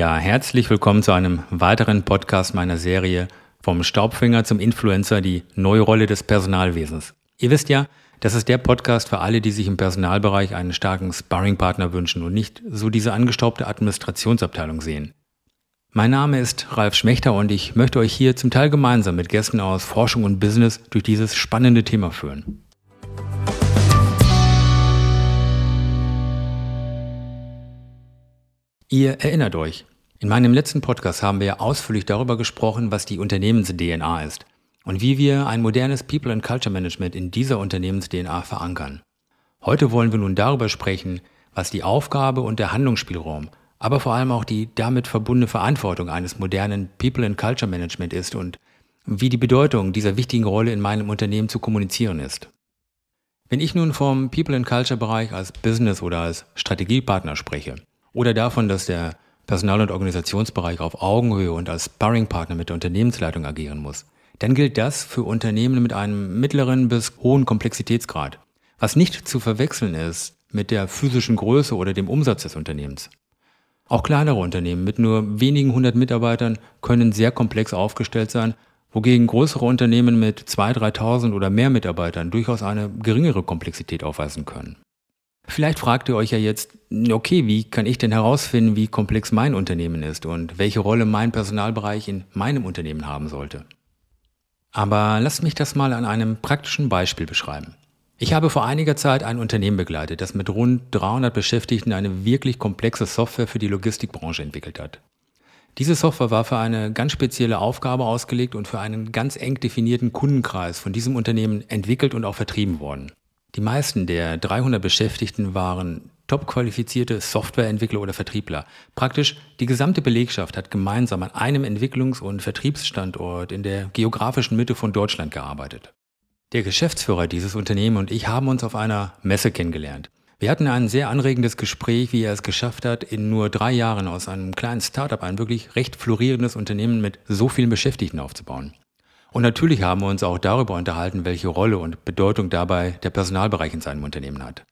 Ja, herzlich willkommen zu einem weiteren Podcast meiner Serie Vom Staubfinger zum Influencer, die neue Rolle des Personalwesens. Ihr wisst ja, das ist der Podcast für alle, die sich im Personalbereich einen starken Sparringpartner wünschen und nicht so diese angestaubte Administrationsabteilung sehen. Mein Name ist Ralf Schmechter und ich möchte euch hier zum Teil gemeinsam mit Gästen aus Forschung und Business durch dieses spannende Thema führen. Ihr erinnert euch, in meinem letzten Podcast haben wir ausführlich darüber gesprochen, was die Unternehmens-DNA ist und wie wir ein modernes People and Culture Management in dieser Unternehmens-DNA verankern. Heute wollen wir nun darüber sprechen, was die Aufgabe und der Handlungsspielraum aber vor allem auch die damit verbundene Verantwortung eines modernen People and Culture Management ist und wie die Bedeutung dieser wichtigen Rolle in meinem Unternehmen zu kommunizieren ist. Wenn ich nun vom People and Culture Bereich als Business oder als Strategiepartner spreche oder davon, dass der Personal- und Organisationsbereich auf Augenhöhe und als Sparringpartner mit der Unternehmensleitung agieren muss, dann gilt das für Unternehmen mit einem mittleren bis hohen Komplexitätsgrad, was nicht zu verwechseln ist mit der physischen Größe oder dem Umsatz des Unternehmens. Auch kleinere Unternehmen mit nur wenigen hundert Mitarbeitern können sehr komplex aufgestellt sein, wogegen größere Unternehmen mit 2.000, 3.000 oder mehr Mitarbeitern durchaus eine geringere Komplexität aufweisen können. Vielleicht fragt ihr euch ja jetzt, okay, wie kann ich denn herausfinden, wie komplex mein Unternehmen ist und welche Rolle mein Personalbereich in meinem Unternehmen haben sollte? Aber lasst mich das mal an einem praktischen Beispiel beschreiben. Ich habe vor einiger Zeit ein Unternehmen begleitet, das mit rund 300 Beschäftigten eine wirklich komplexe Software für die Logistikbranche entwickelt hat. Diese Software war für eine ganz spezielle Aufgabe ausgelegt und für einen ganz eng definierten Kundenkreis von diesem Unternehmen entwickelt und auch vertrieben worden. Die meisten der 300 Beschäftigten waren top qualifizierte Softwareentwickler oder Vertriebler. Praktisch die gesamte Belegschaft hat gemeinsam an einem Entwicklungs- und Vertriebsstandort in der geografischen Mitte von Deutschland gearbeitet. Der Geschäftsführer dieses Unternehmens und ich haben uns auf einer Messe kennengelernt. Wir hatten ein sehr anregendes Gespräch, wie er es geschafft hat, in nur drei Jahren aus einem kleinen Startup ein wirklich recht florierendes Unternehmen mit so vielen Beschäftigten aufzubauen. Und natürlich haben wir uns auch darüber unterhalten, welche Rolle und Bedeutung dabei der Personalbereich in seinem Unternehmen hat.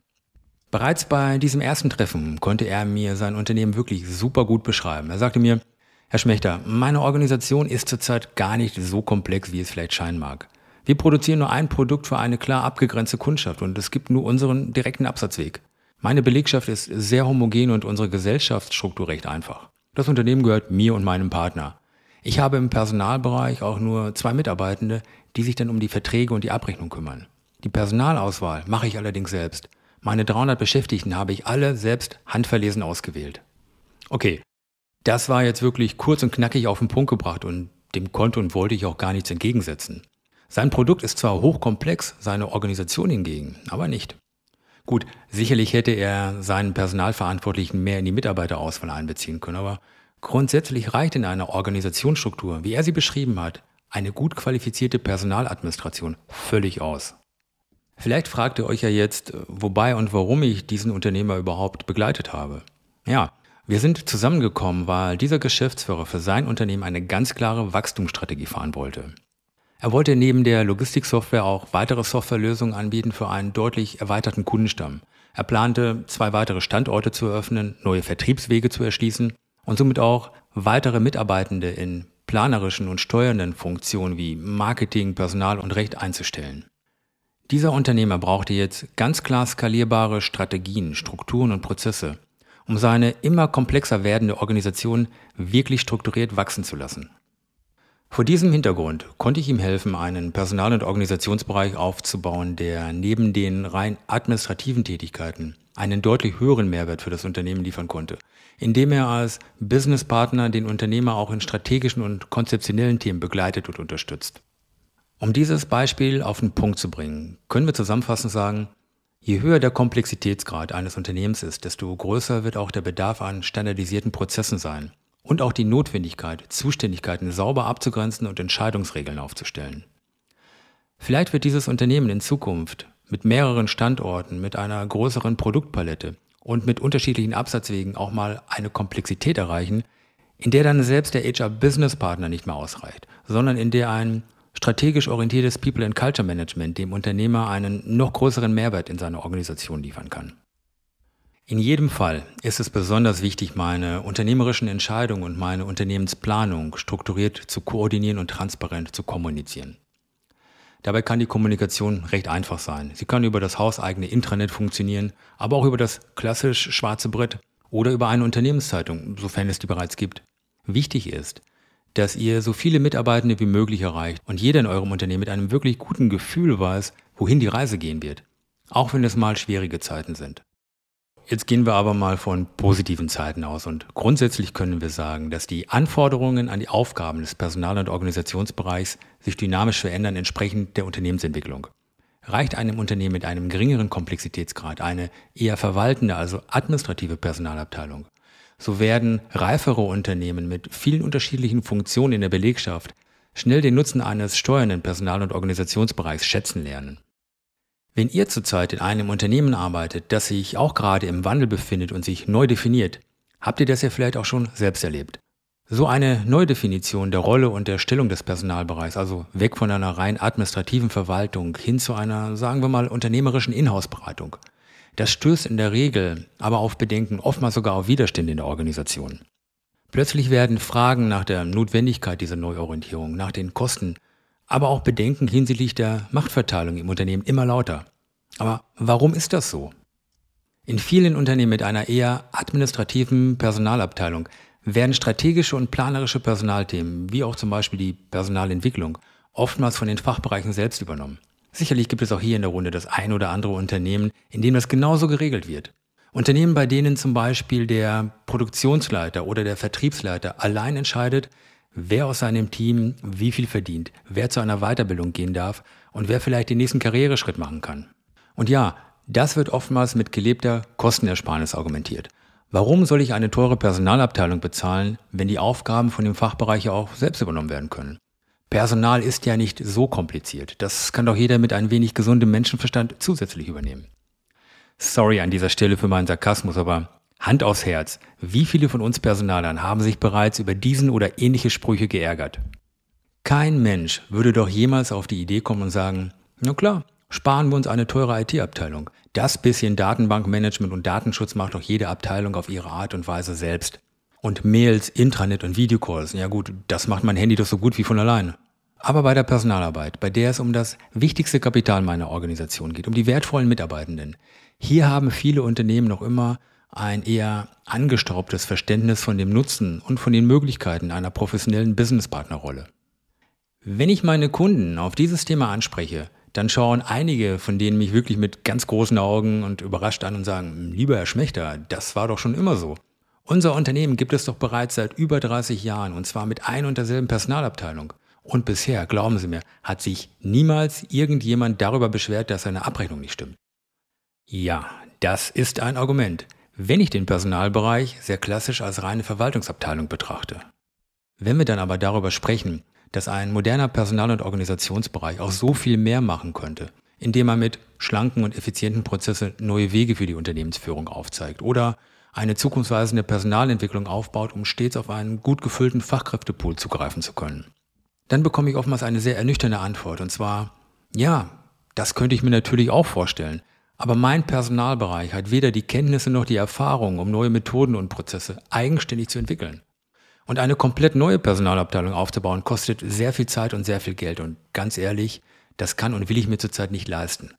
Bereits bei diesem ersten Treffen konnte er mir sein Unternehmen wirklich super gut beschreiben. Er sagte mir, Herr Schmechter, meine Organisation ist zurzeit gar nicht so komplex, wie es vielleicht scheinen mag. Wir produzieren nur ein Produkt für eine klar abgegrenzte Kundschaft und es gibt nur unseren direkten Absatzweg. Meine Belegschaft ist sehr homogen und unsere Gesellschaftsstruktur recht einfach. Das Unternehmen gehört mir und meinem Partner. Ich habe im Personalbereich auch nur zwei Mitarbeitende, die sich dann um die Verträge und die Abrechnung kümmern. Die Personalauswahl mache ich allerdings selbst. Meine 300 Beschäftigten habe ich alle selbst handverlesen ausgewählt. Okay, das war jetzt wirklich kurz und knackig auf den Punkt gebracht und dem konnte und wollte ich auch gar nichts entgegensetzen. Sein Produkt ist zwar hochkomplex, seine Organisation hingegen aber nicht. Gut, sicherlich hätte er seinen Personalverantwortlichen mehr in die Mitarbeiterauswahl einbeziehen können, aber grundsätzlich reicht in einer Organisationsstruktur, wie er sie beschrieben hat, eine gut qualifizierte Personaladministration völlig aus. Vielleicht fragt ihr euch ja jetzt, wobei und warum ich diesen Unternehmer überhaupt begleitet habe. Ja, wir sind zusammengekommen, weil dieser Geschäftsführer für sein Unternehmen eine ganz klare Wachstumsstrategie fahren wollte. Er wollte neben der Logistiksoftware auch weitere Softwarelösungen anbieten für einen deutlich erweiterten Kundenstamm. Er plante, zwei weitere Standorte zu eröffnen, neue Vertriebswege zu erschließen und somit auch weitere Mitarbeitende in planerischen und steuernden Funktionen wie Marketing, Personal und Recht einzustellen. Dieser Unternehmer brauchte jetzt ganz klar skalierbare Strategien, Strukturen und Prozesse, um seine immer komplexer werdende Organisation wirklich strukturiert wachsen zu lassen. Vor diesem Hintergrund konnte ich ihm helfen, einen Personal- und Organisationsbereich aufzubauen, der neben den rein administrativen Tätigkeiten einen deutlich höheren Mehrwert für das Unternehmen liefern konnte, indem er als Businesspartner den Unternehmer auch in strategischen und konzeptionellen Themen begleitet und unterstützt. Um dieses Beispiel auf den Punkt zu bringen, können wir zusammenfassend sagen, je höher der Komplexitätsgrad eines Unternehmens ist, desto größer wird auch der Bedarf an standardisierten Prozessen sein und auch die Notwendigkeit, Zuständigkeiten sauber abzugrenzen und Entscheidungsregeln aufzustellen. Vielleicht wird dieses Unternehmen in Zukunft mit mehreren Standorten, mit einer größeren Produktpalette und mit unterschiedlichen Absatzwegen auch mal eine Komplexität erreichen, in der dann selbst der HR-Business-Partner nicht mehr ausreicht, sondern in der ein strategisch orientiertes People and Culture Management dem Unternehmer einen noch größeren Mehrwert in seiner Organisation liefern kann. In jedem Fall ist es besonders wichtig, meine unternehmerischen Entscheidungen und meine Unternehmensplanung strukturiert zu koordinieren und transparent zu kommunizieren. Dabei kann die Kommunikation recht einfach sein. Sie kann über das hauseigene Intranet funktionieren, aber auch über das klassisch schwarze Brett oder über eine Unternehmenszeitung, sofern es die bereits gibt. Wichtig ist, dass ihr so viele Mitarbeitende wie möglich erreicht und jeder in eurem Unternehmen mit einem wirklich guten Gefühl weiß, wohin die Reise gehen wird, auch wenn es mal schwierige Zeiten sind. Jetzt gehen wir aber mal von positiven Zeiten aus und grundsätzlich können wir sagen, dass die Anforderungen an die Aufgaben des Personal- und Organisationsbereichs sich dynamisch verändern entsprechend der Unternehmensentwicklung. Reicht einem Unternehmen mit einem geringeren Komplexitätsgrad eine eher verwaltende, also administrative Personalabteilung, so werden reifere Unternehmen mit vielen unterschiedlichen Funktionen in der Belegschaft schnell den Nutzen eines steuernden Personal- und Organisationsbereichs schätzen lernen. Wenn ihr zurzeit in einem Unternehmen arbeitet, das sich auch gerade im Wandel befindet und sich neu definiert, habt ihr das ja vielleicht auch schon selbst erlebt. So eine Neudefinition der Rolle und der Stellung des Personalbereichs, also weg von einer rein administrativen Verwaltung hin zu einer, sagen wir mal, unternehmerischen Inhouse-Beratung, das stößt in der Regel aber auf Bedenken, oftmals sogar auf Widerstände in der Organisation. Plötzlich werden Fragen nach der Notwendigkeit dieser Neuorientierung, nach den Kosten aber auch Bedenken hinsichtlich der Machtverteilung im Unternehmen immer lauter. Aber warum ist das so? In vielen Unternehmen mit einer eher administrativen Personalabteilung werden strategische und planerische Personalthemen, wie auch zum Beispiel die Personalentwicklung, oftmals von den Fachbereichen selbst übernommen. Sicherlich gibt es auch hier in der Runde das ein oder andere Unternehmen, in dem das genauso geregelt wird. Unternehmen, bei denen zum Beispiel der Produktionsleiter oder der Vertriebsleiter allein entscheidet, wer aus seinem Team wie viel verdient, wer zu einer Weiterbildung gehen darf und wer vielleicht den nächsten Karriereschritt machen kann. Und ja, das wird oftmals mit gelebter Kostenersparnis argumentiert. Warum soll ich eine teure Personalabteilung bezahlen, wenn die Aufgaben von dem Fachbereich auch selbst übernommen werden können? Personal ist ja nicht so kompliziert. Das kann doch jeder mit ein wenig gesundem Menschenverstand zusätzlich übernehmen. Sorry an dieser Stelle für meinen Sarkasmus, aber Hand aufs Herz, wie viele von uns Personalern haben sich bereits über diesen oder ähnliche Sprüche geärgert? Kein Mensch würde doch jemals auf die Idee kommen und sagen, na klar, sparen wir uns eine teure IT-Abteilung. Das bisschen Datenbankmanagement und Datenschutz macht doch jede Abteilung auf ihre Art und Weise selbst. Und Mails, Intranet und Videocalls, ja gut, das macht mein Handy doch so gut wie von alleine. Aber bei der Personalarbeit, bei der es um das wichtigste Kapital meiner Organisation geht, um die wertvollen Mitarbeitenden, hier haben viele Unternehmen noch immer ein eher angestaubtes Verständnis von dem Nutzen und von den Möglichkeiten einer professionellen Businesspartnerrolle. Wenn ich meine Kunden auf dieses Thema anspreche, dann schauen einige von denen mich wirklich mit ganz großen Augen und überrascht an und sagen, lieber Herr Schmechter, das war doch schon immer so. Unser Unternehmen gibt es doch bereits seit über 30 Jahren und zwar mit ein und derselben Personalabteilung. Und bisher, glauben Sie mir, hat sich niemals irgendjemand darüber beschwert, dass seine Abrechnung nicht stimmt. Ja, das ist ein Argument wenn ich den Personalbereich sehr klassisch als reine Verwaltungsabteilung betrachte. Wenn wir dann aber darüber sprechen, dass ein moderner Personal- und Organisationsbereich auch so viel mehr machen könnte, indem er mit schlanken und effizienten Prozessen neue Wege für die Unternehmensführung aufzeigt oder eine zukunftsweisende Personalentwicklung aufbaut, um stets auf einen gut gefüllten Fachkräftepool zugreifen zu können. Dann bekomme ich oftmals eine sehr ernüchternde Antwort und zwar, ja, das könnte ich mir natürlich auch vorstellen, aber mein Personalbereich hat weder die Kenntnisse noch die Erfahrung, um neue Methoden und Prozesse eigenständig zu entwickeln. Und eine komplett neue Personalabteilung aufzubauen, kostet sehr viel Zeit und sehr viel Geld. Und ganz ehrlich, das kann und will ich mir zurzeit nicht leisten.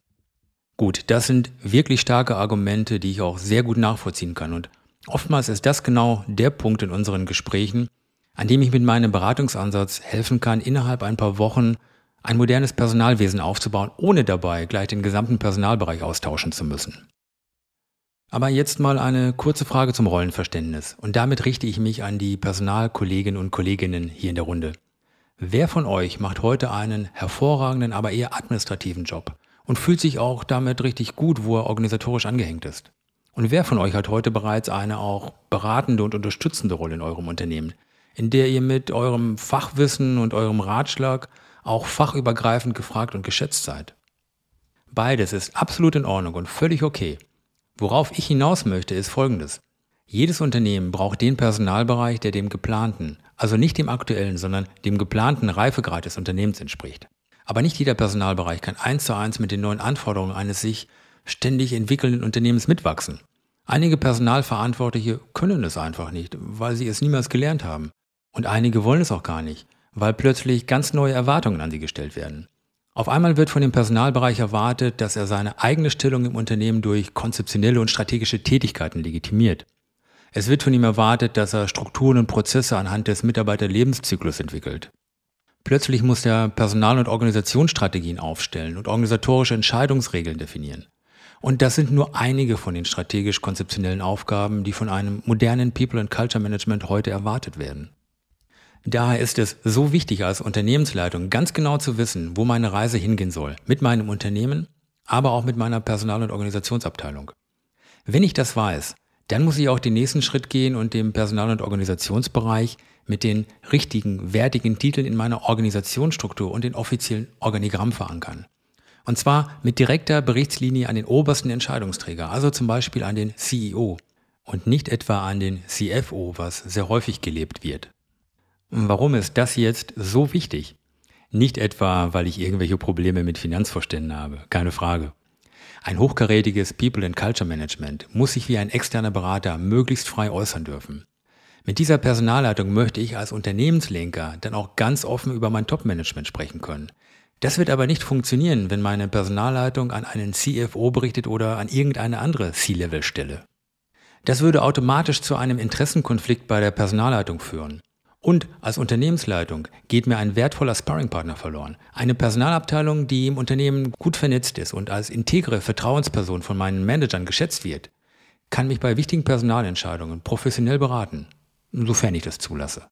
Gut, das sind wirklich starke Argumente, die ich auch sehr gut nachvollziehen kann. Und oftmals ist das genau der Punkt in unseren Gesprächen, an dem ich mit meinem Beratungsansatz helfen kann, innerhalb ein paar Wochen ein modernes Personalwesen aufzubauen, ohne dabei gleich den gesamten Personalbereich austauschen zu müssen. Aber jetzt mal eine kurze Frage zum Rollenverständnis. Und damit richte ich mich an die Personalkolleginnen und Kolleginnen hier in der Runde. Wer von euch macht heute einen hervorragenden, aber eher administrativen Job und fühlt sich auch damit richtig gut, wo er organisatorisch angehängt ist? Und wer von euch hat heute bereits eine auch beratende und unterstützende Rolle in eurem Unternehmen, in der ihr mit eurem Fachwissen und eurem Ratschlag auch fachübergreifend gefragt und geschätzt seid. Beides ist absolut in Ordnung und völlig okay. Worauf ich hinaus möchte, ist Folgendes. Jedes Unternehmen braucht den Personalbereich, der dem geplanten, also nicht dem aktuellen, sondern dem geplanten Reifegrad des Unternehmens entspricht. Aber nicht jeder Personalbereich kann eins zu eins mit den neuen Anforderungen eines sich ständig entwickelnden Unternehmens mitwachsen. Einige Personalverantwortliche können es einfach nicht, weil sie es niemals gelernt haben. Und einige wollen es auch gar nicht, weil plötzlich ganz neue Erwartungen an sie gestellt werden. Auf einmal wird von dem Personalbereich erwartet, dass er seine eigene Stellung im Unternehmen durch konzeptionelle und strategische Tätigkeiten legitimiert. Es wird von ihm erwartet, dass er Strukturen und Prozesse anhand des Mitarbeiterlebenszyklus entwickelt. Plötzlich muss er Personal- und Organisationsstrategien aufstellen und organisatorische Entscheidungsregeln definieren. Und das sind nur einige von den strategisch-konzeptionellen Aufgaben, die von einem modernen People and Culture Management heute erwartet werden. Daher ist es so wichtig als Unternehmensleitung ganz genau zu wissen, wo meine Reise hingehen soll, mit meinem Unternehmen, aber auch mit meiner Personal- und Organisationsabteilung. Wenn ich das weiß, dann muss ich auch den nächsten Schritt gehen und dem Personal- und Organisationsbereich mit den richtigen, wertigen Titeln in meiner Organisationsstruktur und den offiziellen Organigramm verankern. Und zwar mit direkter Berichtslinie an den obersten Entscheidungsträger, also zum Beispiel an den CEO und nicht etwa an den CFO, was sehr häufig gelebt wird. Warum ist das jetzt so wichtig? Nicht etwa, weil ich irgendwelche Probleme mit Finanzvorständen habe, keine Frage. Ein hochkarätiges People and Culture Management muss sich wie ein externer Berater möglichst frei äußern dürfen. Mit dieser Personalleitung möchte ich als Unternehmenslenker dann auch ganz offen über mein Top-Management sprechen können. Das wird aber nicht funktionieren, wenn meine Personalleitung an einen CFO berichtet oder an irgendeine andere C-Level-Stelle. Das würde automatisch zu einem Interessenkonflikt bei der Personalleitung führen. Und als Unternehmensleitung geht mir ein wertvoller Sparringpartner verloren. Eine Personalabteilung, die im Unternehmen gut vernetzt ist und als integre Vertrauensperson von meinen Managern geschätzt wird, kann mich bei wichtigen Personalentscheidungen professionell beraten, sofern ich das zulasse.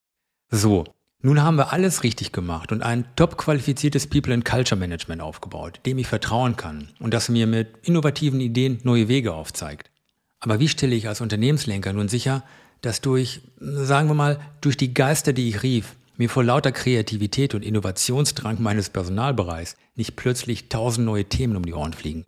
So, nun haben wir alles richtig gemacht und ein top qualifiziertes People and Culture Management aufgebaut, dem ich vertrauen kann und das mir mit innovativen Ideen neue Wege aufzeigt. Aber wie stelle ich als Unternehmenslenker nun sicher, dass durch, sagen wir mal, durch die Geister, die ich rief, mir vor lauter Kreativität und Innovationsdrang meines Personalbereichs nicht plötzlich tausend neue Themen um die Ohren fliegen.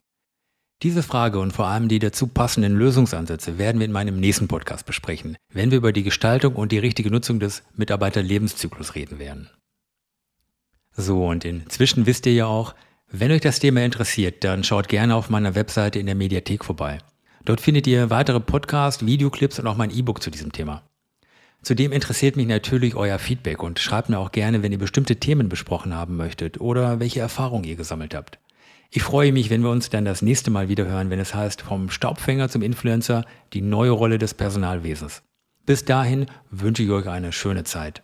Diese Frage und vor allem die dazu passenden Lösungsansätze werden wir in meinem nächsten Podcast besprechen, wenn wir über die Gestaltung und die richtige Nutzung des Mitarbeiterlebenszyklus reden werden. So, und inzwischen wisst ihr ja auch, wenn euch das Thema interessiert, dann schaut gerne auf meiner Webseite in der Mediathek vorbei. Dort findet ihr weitere Podcasts, Videoclips und auch mein E-Book zu diesem Thema. Zudem interessiert mich natürlich euer Feedback und schreibt mir auch gerne, wenn ihr bestimmte Themen besprochen haben möchtet oder welche Erfahrungen ihr gesammelt habt. Ich freue mich, wenn wir uns dann das nächste Mal wieder hören, wenn es heißt vom Staubfänger zum Influencer, die neue Rolle des Personalwesens. Bis dahin wünsche ich euch eine schöne Zeit.